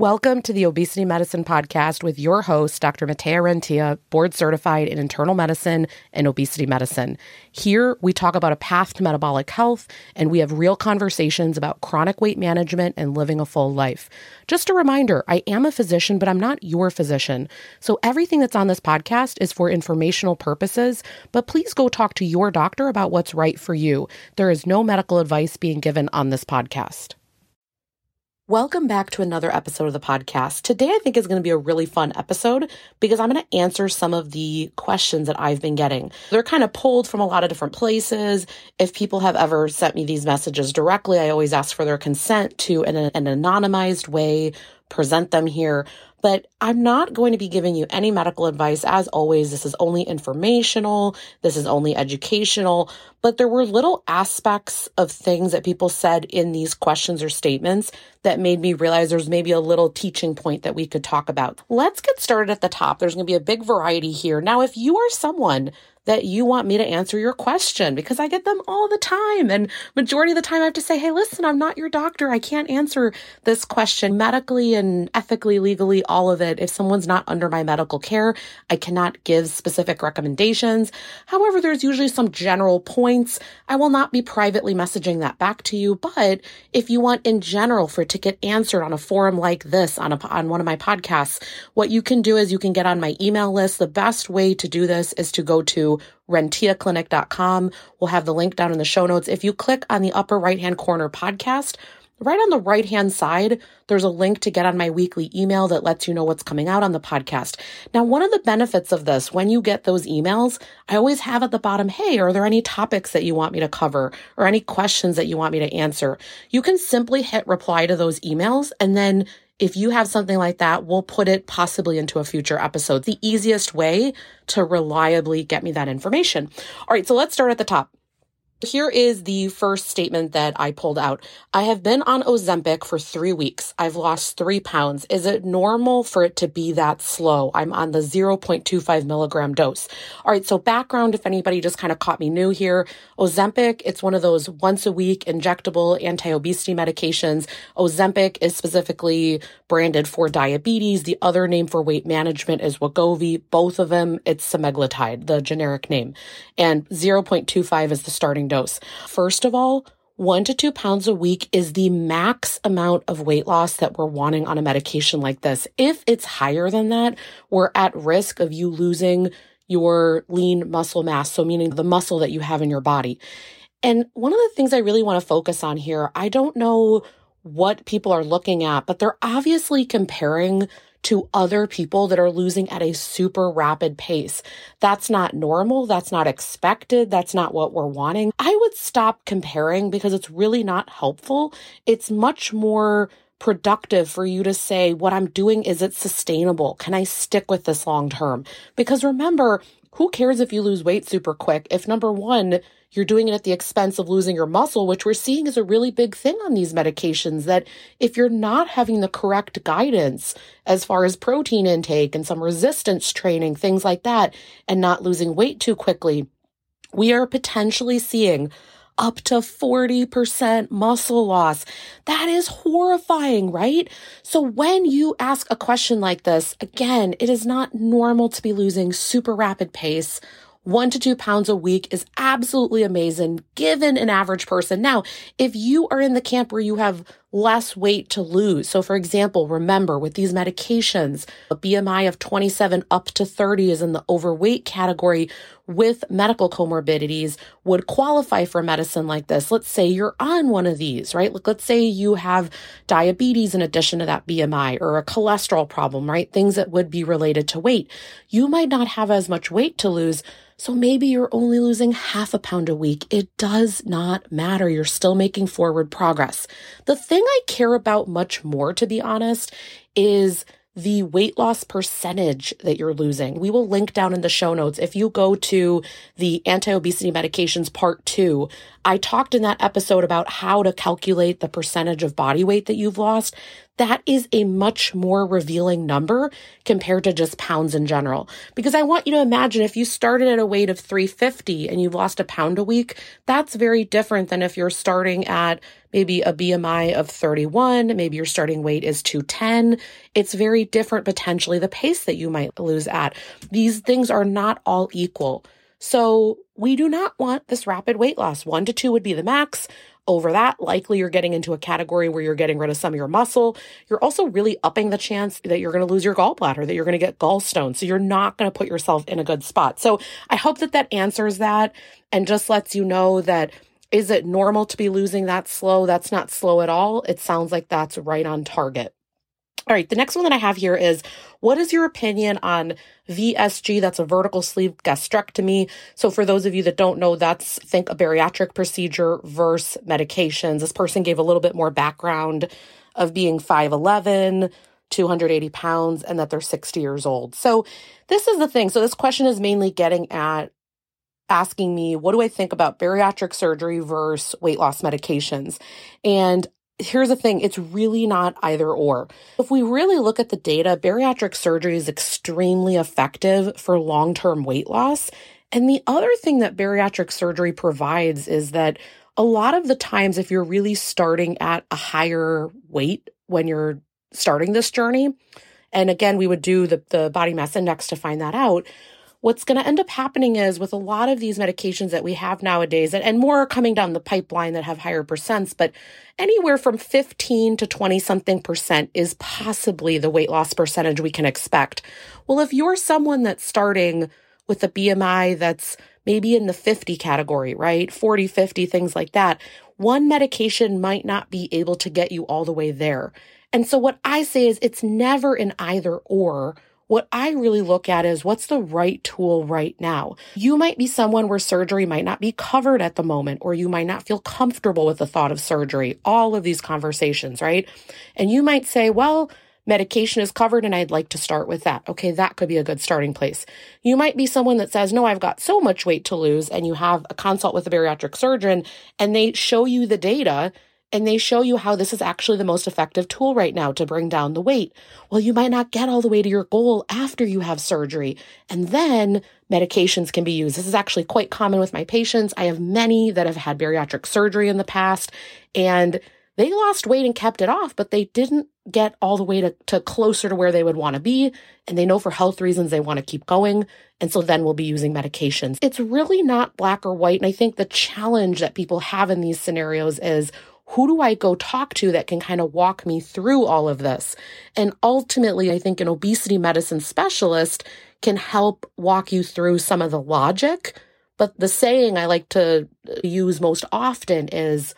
Welcome to the Obesity Medicine Podcast with your host, Dr. Matea Rentea, board certified in internal medicine and obesity medicine. Here, we talk about a path to metabolic health and we have real conversations about chronic weight management and living a full life. Just a reminder I am a physician, but I'm not your physician. So everything that's on this podcast is for informational purposes, but please go talk to your doctor about what's right for you. There is no medical advice being given on this podcast. Welcome back to another episode of the podcast. Today, I think is going to be a really fun episode because I'm going to answer some of the questions that I've been getting. They're kind of pulled from a lot of different places. If people have ever sent me these messages directly, I always ask for their consent to, in an anonymized way, present them here but I'm not going to be giving you any medical advice. As always, this is only informational. This is only educational. But there were little aspects of things that people said in these questions or statements that made me realize there's maybe a little teaching point that we could talk about. Let's get started at the top. There's going to be a big variety here. Now, if you are someone that you want me to answer your question because I get them all the time. And majority of the time I have to say, Hey, listen, I'm not your doctor. I can't answer this question medically and ethically, legally, all of it. If someone's not under my medical care, I cannot give specific recommendations. However, there's usually some general points. I will not be privately messaging that back to you. But if you want in general for it to get answered on a forum like this on a, on one of my podcasts, what you can do is you can get on my email list. The best way to do this is to go to renteaclinic.com. We'll have the link down in the show notes. If you click on the upper right hand corner podcast, right on the right hand side, there's a link to get on my weekly email that lets you know what's coming out on the podcast. Now, one of the benefits of this, when you get those emails, I always have at the bottom, Hey, are there any topics that you want me to cover or any questions that you want me to answer? You can simply hit reply to those emails and then if you have something like that, we'll put it possibly into a future episode. The easiest way to reliably get me that information. All right, so let's start at the top. Here is the first statement that I pulled out. I have been on Ozempic for three weeks. I've lost three pounds. Is it normal for it to be that slow? I'm on the 0.25 milligram dose. All right. So background, if anybody just kind of caught me new here, Ozempic, it's one of those once a week injectable anti-obesity medications. Ozempic is specifically branded for diabetes. The other name for weight management is Wegovy. Both of them, it's semaglutide, the generic name. And 0.25 is the starting dose. First of all, one to two pounds a week is the max amount of weight loss that we're wanting on a medication like this. If it's higher than that, we're at risk of you losing your lean muscle mass. So meaning the muscle that you have in your body. And one of the things I really want to focus on here, I don't know what people are looking at, but they're obviously comparing to other people that are losing at a super rapid pace. That's not normal. That's not expected. That's not what we're wanting. I would stop comparing because it's really not helpful. It's much more productive for you to say, what I'm doing, is it sustainable? Can I stick with this long term? Because remember, who cares if you lose weight super quick if number one, you're doing it at the expense of losing your muscle, which we're seeing is a really big thing on these medications. That if you're not having the correct guidance as far as protein intake and some resistance training, things like that, and not losing weight too quickly, we are potentially seeing up to 40% muscle loss. That is horrifying, right? So when you ask a question like this, again, it is not normal to be losing super rapid pace one to two pounds a week is absolutely amazing given an average person. Now, if you are in the camp where you have less weight to lose. So for example, remember with these medications, a BMI of 27 up to 30 is in the overweight category with medical comorbidities would qualify for medicine like this. Let's say you're on one of these, right? Look, let's say you have diabetes in addition to that BMI or a cholesterol problem, right? Things that would be related to weight. You might not have as much weight to lose. So maybe you're only losing half a pound a week. It does not matter. You're still making forward progress. The thing I care about much more, to be honest, is the weight loss percentage that you're losing. We will link down in the show notes. If you go to the anti obesity medications part two, I talked in that episode about how to calculate the percentage of body weight that you've lost. That is a much more revealing number compared to just pounds in general. Because I want you to imagine if you started at a weight of 350 and you've lost a pound a week, that's very different than if you're starting at maybe a BMI of 31, maybe your starting weight is 210. It's very different potentially the pace that you might lose at. These things are not all equal. So we do not want this rapid weight loss. One to two would be the max. Over that, likely you're getting into a category where you're getting rid of some of your muscle. You're also really upping the chance that you're going to lose your gallbladder, that you're going to get gallstones. So you're not going to put yourself in a good spot. So I hope that that answers that and just lets you know that is it normal to be losing that slow? That's not slow at all. It sounds like that's right on target. All right, the next one that I have here is what is your opinion on VSG? That's a vertical sleeve gastrectomy. So, for those of you that don't know, that's think a bariatric procedure versus medications. This person gave a little bit more background of being 5'11, 280 pounds, and that they're 60 years old. So, this is the thing. So, this question is mainly getting at asking me, what do I think about bariatric surgery versus weight loss medications? And here's the thing it's really not either or. If we really look at the data, bariatric surgery is extremely effective for long term weight loss. And the other thing that bariatric surgery provides is that a lot of the times, if you're really starting at a higher weight when you're starting this journey, and again, we would do the, the body mass index to find that out what's going to end up happening is with a lot of these medications that we have nowadays, and, and more are coming down the pipeline that have higher percents, but anywhere from 15 to 20 something percent is possibly the weight loss percentage we can expect. Well, if you're someone that's starting with a BMI that's maybe in the 50 category, right? 40, 50, things like that, one medication might not be able to get you all the way there. And so what I say is it's never an either or what I really look at is what's the right tool right now. You might be someone where surgery might not be covered at the moment, or you might not feel comfortable with the thought of surgery. All of these conversations, right? And you might say, well, medication is covered and I'd like to start with that. Okay, that could be a good starting place. You might be someone that says, no, I've got so much weight to lose, and you have a consult with a bariatric surgeon and they show you the data and they show you how this is actually the most effective tool right now to bring down the weight. Well, you might not get all the way to your goal after you have surgery, and then medications can be used. This is actually quite common with my patients. I have many that have had bariatric surgery in the past, and they lost weight and kept it off, but they didn't get all the way to, to closer to where they would want to be. And they know for health reasons they want to keep going. And so then we'll be using medications. It's really not black or white. And I think the challenge that people have in these scenarios is who do I go talk to that can kind of walk me through all of this? And ultimately, I think an obesity medicine specialist can help walk you through some of the logic. But the saying I like to uh, use most often is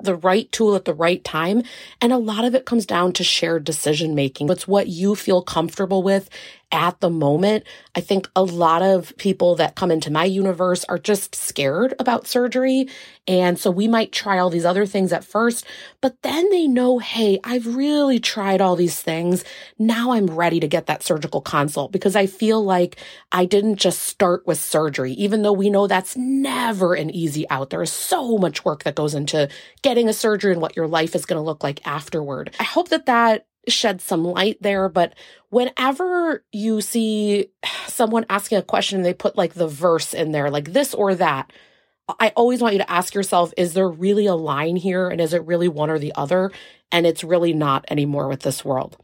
the right tool at the right time. And a lot of it comes down to shared decision making. It's what you feel comfortable with at the moment. I think a lot of people that come into my universe are just scared about surgery. And so we might try all these other things at first, but then they know, hey, I've really tried all these things. Now I'm ready to get that surgical consult because I feel like I didn't just start with surgery, even though we know that's never an easy out. There is so much work that goes into getting a surgery and what your life is going to look like afterward. I hope that that shed some light there. But whenever you see someone asking a question and they put like the verse in there, like this or that, I always want you to ask yourself, is there really a line here? And is it really one or the other? And it's really not anymore with this world.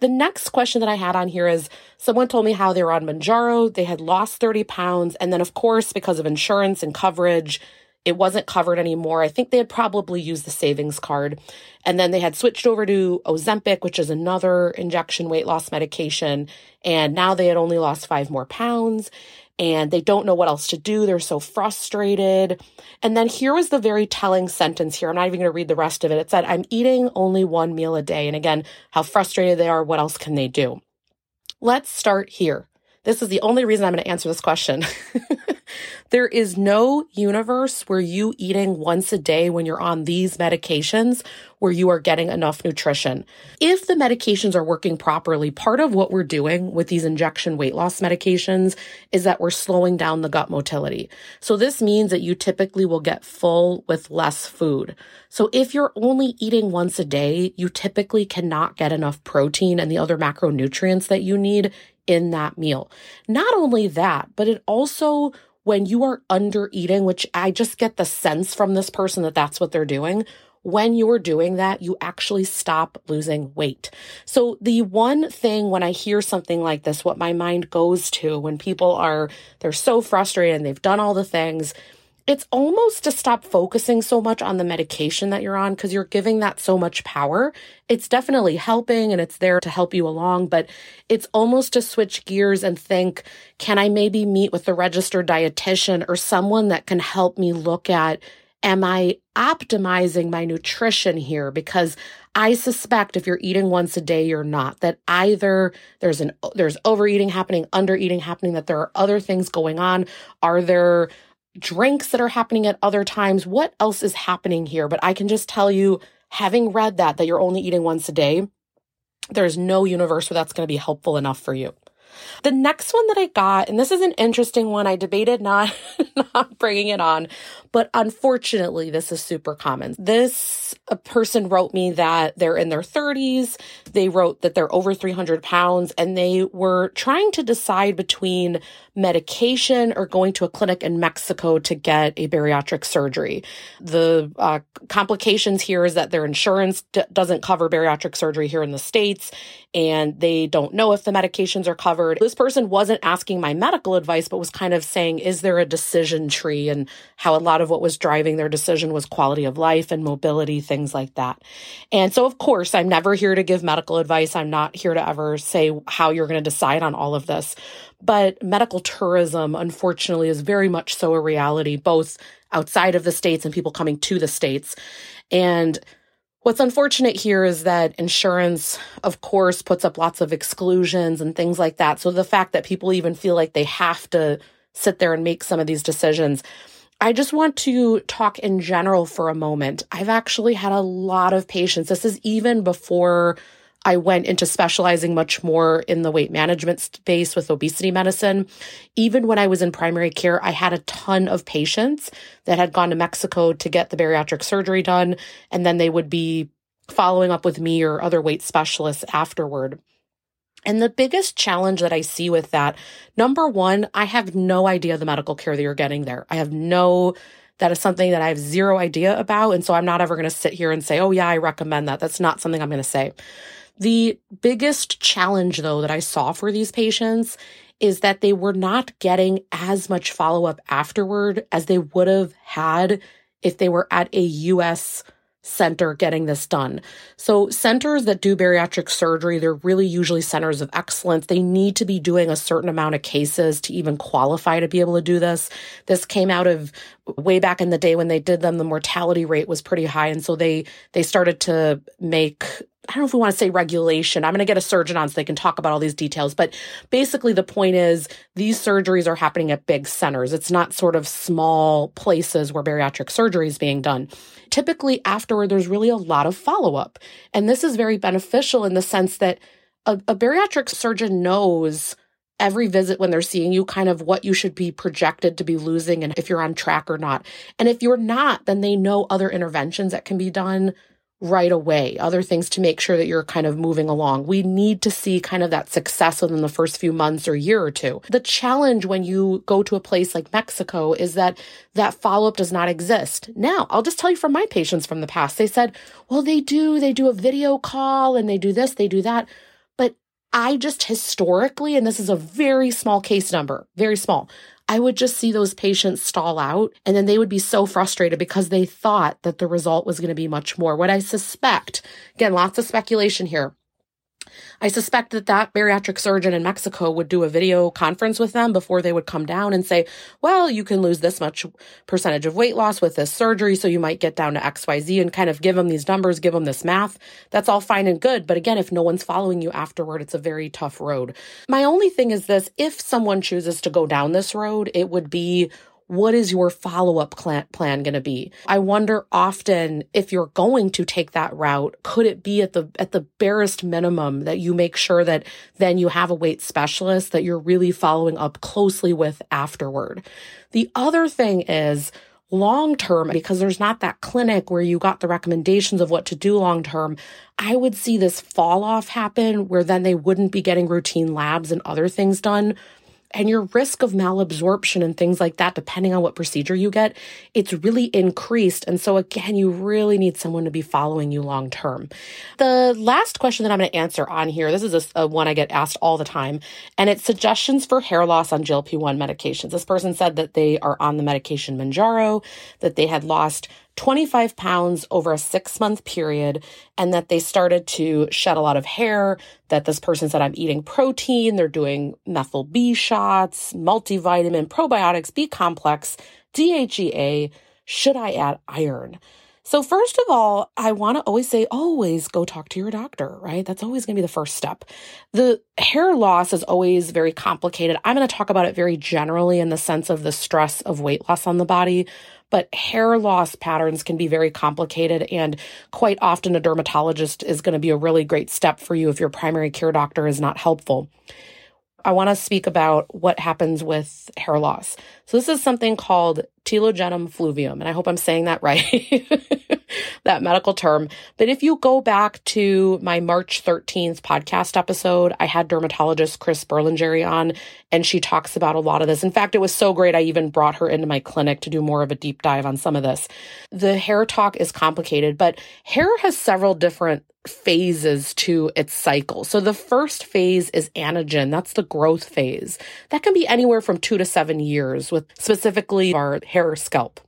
The next question that I had on here is someone told me how they were on Mounjaro, they had lost 30 pounds. And then, of course, because of insurance and coverage, it wasn't covered anymore. I think they had probably used the savings card. And then they had switched over to Ozempic, which is another injection weight loss medication. And now they had only lost five more pounds and they don't know what else to do. They're so frustrated. And then here was the very telling sentence here. I'm not even going to read the rest of it. It said, I'm eating only one meal a day. And again, how frustrated they are. What else can they do? Let's start here. This is the only reason I'm going to answer this question. there is no universe where you eating once a day when you're on these medications where you are getting enough nutrition. If the medications are working properly, part of what we're doing with these injection weight loss medications is that we're slowing down the gut motility. So this means that you typically will get full with less food. So if you're only eating once a day, you typically cannot get enough protein and the other macronutrients that you need in that meal. Not only that, but it also when you are under eating, which I just get the sense from this person that that's what they're doing. When you're doing that, you actually stop losing weight. So the one thing when I hear something like this, what my mind goes to when people are, they're so frustrated and they've done all the things it's almost to stop focusing so much on the medication that you're on because you're giving that so much power. It's definitely helping and it's there to help you along, but it's almost to switch gears and think, can I maybe meet with a registered dietitian or someone that can help me look at, am I optimizing my nutrition here? Because I suspect if you're eating once a day, you're not. That either there's an there's overeating happening, under eating happening, that there are other things going on. Are there drinks that are happening at other times. What else is happening here? But I can just tell you, having read that, that you're only eating once a day, there's no universe where that's going to be helpful enough for you. The next one that I got, and this is an interesting one, I debated not, not bringing it on, but unfortunately, this is super common. This a person wrote me that they're in their 30s. They wrote that they're over 300 pounds and they were trying to decide between medication or going to a clinic in Mexico to get a bariatric surgery. The uh, complications here is that their insurance d- doesn't cover bariatric surgery here in the States and they don't know if the medications are covered. This person wasn't asking my medical advice, but was kind of saying, is there a decision tree and how a lot lot of what was driving their decision was quality of life and mobility, things like that. And so, of course, I'm never here to give medical advice. I'm not here to ever say how you're going to decide on all of this. But medical tourism, unfortunately, is very much so a reality, both outside of the States and people coming to the States. And What's unfortunate here is that insurance, of course, puts up lots of exclusions and things like that. So the fact that people even feel like they have to sit there and make some of these decisions I just want to talk in general for a moment. I've actually had a lot of patients. This is even before I went into specializing much more in the weight management space with obesity medicine. Even when I was in primary care, I had a ton of patients that had gone to Mexico to get the bariatric surgery done, and then they would be following up with me or other weight specialists afterward. And the biggest challenge that I see with that, number one, I have no idea the medical care that you're getting there. I have no, that is something that I have zero idea about. And so I'm not ever going to sit here and say, oh, yeah, I recommend that. That's not something I'm going to say. The biggest challenge, though, that I saw for these patients is that they were not getting as much follow up afterward as they would have had if they were at a US center getting this done. So centers that do bariatric surgery, they're really usually centers of excellence. They need to be doing a certain amount of cases to even qualify to be able to do this. This came out of way back in the day when they did them, the mortality rate was pretty high. And so they, they started to make I don't know if we want to say regulation. I'm going to get a surgeon on so they can talk about all these details. But basically, the point is these surgeries are happening at big centers. It's not sort of small places where bariatric surgery is being done. Typically, afterward, there's really a lot of follow up. And this is very beneficial in the sense that a, a bariatric surgeon knows every visit when they're seeing you kind of what you should be projected to be losing and if you're on track or not. And if you're not, then they know other interventions that can be done right away, other things to make sure that you're kind of moving along. We need to see kind of that success within the first few months or year or two. The challenge when you go to a place like Mexico is that that follow up does not exist. Now, I'll just tell you from my patients from the past, they said, well, they do, they do a video call and they do this, they do that. I just historically, and this is a very small case number, very small. I would just see those patients stall out and then they would be so frustrated because they thought that the result was going to be much more. What I suspect, again, lots of speculation here, I suspect that that bariatric surgeon in Mexico would do a video conference with them before they would come down and say, well, you can lose this much percentage of weight loss with this surgery. So you might get down to XYZ and kind of give them these numbers, give them this math. That's all fine and good. But again, if no one's following you afterward, it's a very tough road. My only thing is this if someone chooses to go down this road, it would be what is your follow up plan going to be? I wonder often if you're going to take that route, could it be at the, at the barest minimum that you make sure that then you have a weight specialist that you're really following up closely with afterward? The other thing is, long term, because there's not that clinic where you got the recommendations of what to do long term, I would see this fall off happen where then they wouldn't be getting routine labs and other things done and your risk of malabsorption and things like that, depending on what procedure you get, it's really increased. And so again, you really need someone to be following you long term. The last question that I'm going to answer on here, this is a, a one I get asked all the time, and it's suggestions for hair loss on GLP-1 medications. This person said that they are on the medication Mounjaro, that they had lost 25 pounds over a six month period and that they started to shed a lot of hair. That this person said, I'm eating protein, they're doing methyl B shots, multivitamin, probiotics, B complex, DHEA. Should I add iron? So, first of all, I want to always say, always go talk to your doctor, right? That's always going to be the first step. The hair loss is always very complicated. I'm going to talk about it very generally in the sense of the stress of weight loss on the body but hair loss patterns can be very complicated. And quite often, a dermatologist is going to be a really great step for you if your primary care doctor is not helpful. I want to speak about what happens with hair loss. So, this is something called telogen effluvium, and I hope I'm saying that right. that medical term. But if you go back to my March 13th podcast episode, I had dermatologist Cris Berlingeri on, and she talks about a lot of this. In fact, it was so great, I even brought her into my clinic to do more of a deep dive on some of this. The hair talk is complicated, but hair has several different phases to its cycle. So the first phase is anagen. That's the growth phase. That can be anywhere from two to seven years with specifically our hair or scalp.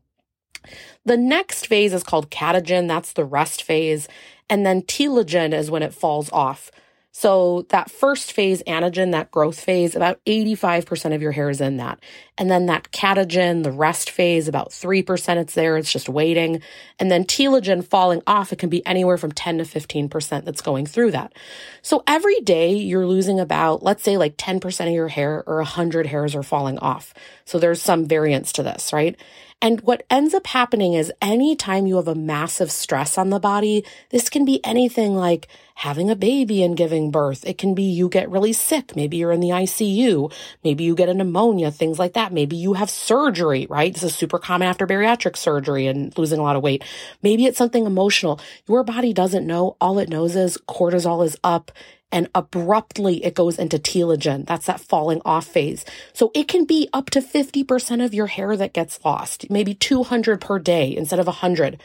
The next phase is called catagen. That's the rest phase. And then telogen is when it falls off. So that first phase, anagen, that growth phase, about 85% of your hair is in that. And then that catagen, the rest phase, about 3% it's there. It's just waiting. And then telogen falling off, it can be anywhere from 10 to 15% that's going through that. So every day you're losing about, let's say like 10% of your hair or 100 hairs are falling off. So there's some variance to this, right? And what ends up happening is anytime you have a massive stress on the body, this can be anything like having a baby and giving birth. It can be you get really sick. Maybe you're in the ICU. Maybe you get a pneumonia, things like that. Maybe you have surgery, right? This is super common after bariatric surgery and losing a lot of weight. Maybe it's something emotional. Your body doesn't know. All it knows is cortisol is up and abruptly it goes into telogen. That's that falling off phase. So it can be up to 50% of your hair that gets lost, maybe 200 per day instead of 100.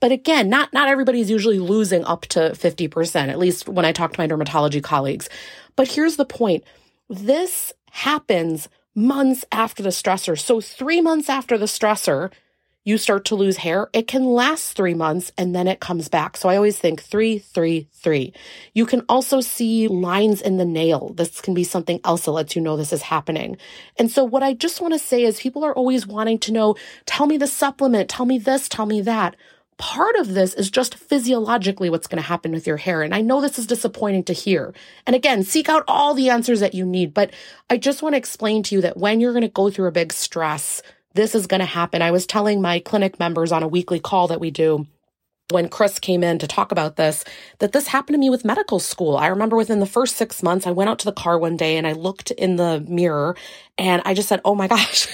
But again, not, not everybody's usually losing up to 50%, at least when I talk to my dermatology colleagues. But here's the point. This happens months after the stressor. So three months after the stressor, you start to lose hair, it can last three months and then it comes back. So I always think three, three, three. You can also see lines in the nail. This can be something else that lets you know this is happening. And so what I just want to say is people are always wanting to know, tell me the supplement, tell me this, tell me that. Part of this is just physiologically what's going to happen with your hair. And I know this is disappointing to hear. And again, seek out all the answers that you need. But I just want to explain to you that when you're going to go through a big stress, this is going to happen. I was telling my clinic members on a weekly call that we do when Cris came in to talk about this, that this happened to me with medical school. I remember within the first six months, I went out to the car one day and I looked in the mirror and I just said, Oh my gosh,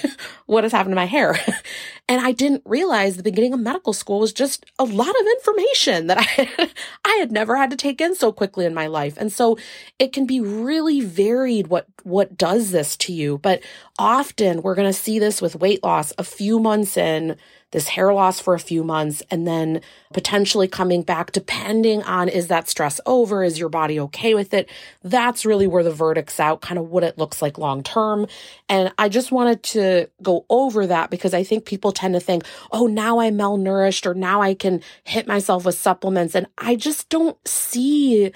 what has happened to my hair? and I didn't realize the beginning of medical school was just a lot of information that I, I had never had to take in so quickly in my life. And so it can be really varied what, what does this to you. But often we're going to see this with weight loss a few months in this hair loss for a few months and then potentially coming back depending on is that stress over? Is your body okay with it? That's really where the verdict's out, kind of what it looks like long term. And I just wanted to go over that because I think people tend to think, oh, now I'm malnourished or now I can hit myself with supplements. And I just don't see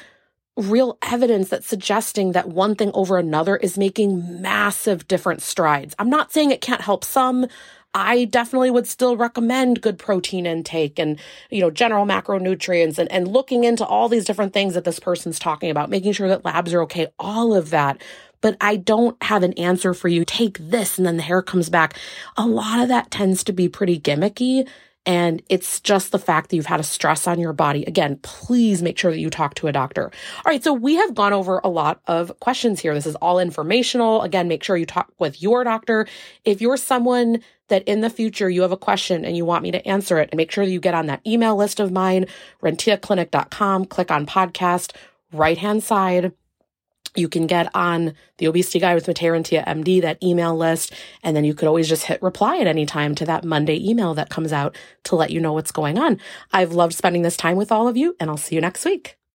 real evidence that's suggesting that one thing over another is making massive different strides. I'm not saying it can't help some. I definitely would still recommend good protein intake and, you know, general macronutrients and, and looking into all these different things that this person's talking about, making sure that labs are okay, all of that. but I don't have an answer for you. Take this and then the hair comes back. A lot of that tends to be pretty gimmicky. And it's just the fact that you've had a stress on your body. Again, please make sure that you talk to a doctor. All right. So we have gone over a lot of questions here. This is all informational. Again, make sure you talk with your doctor. If you're someone that in the future you have a question and you want me to answer it, make sure that you get on that email list of mine, renteaclinic.com, click on podcast, right hand side you can get on the obesity guide with Matea Rentea MD, that email list, and then you could always just hit reply at any time to that Monday email that comes out to let you know what's going on. I've loved spending this time with all of you, and I'll see you next week.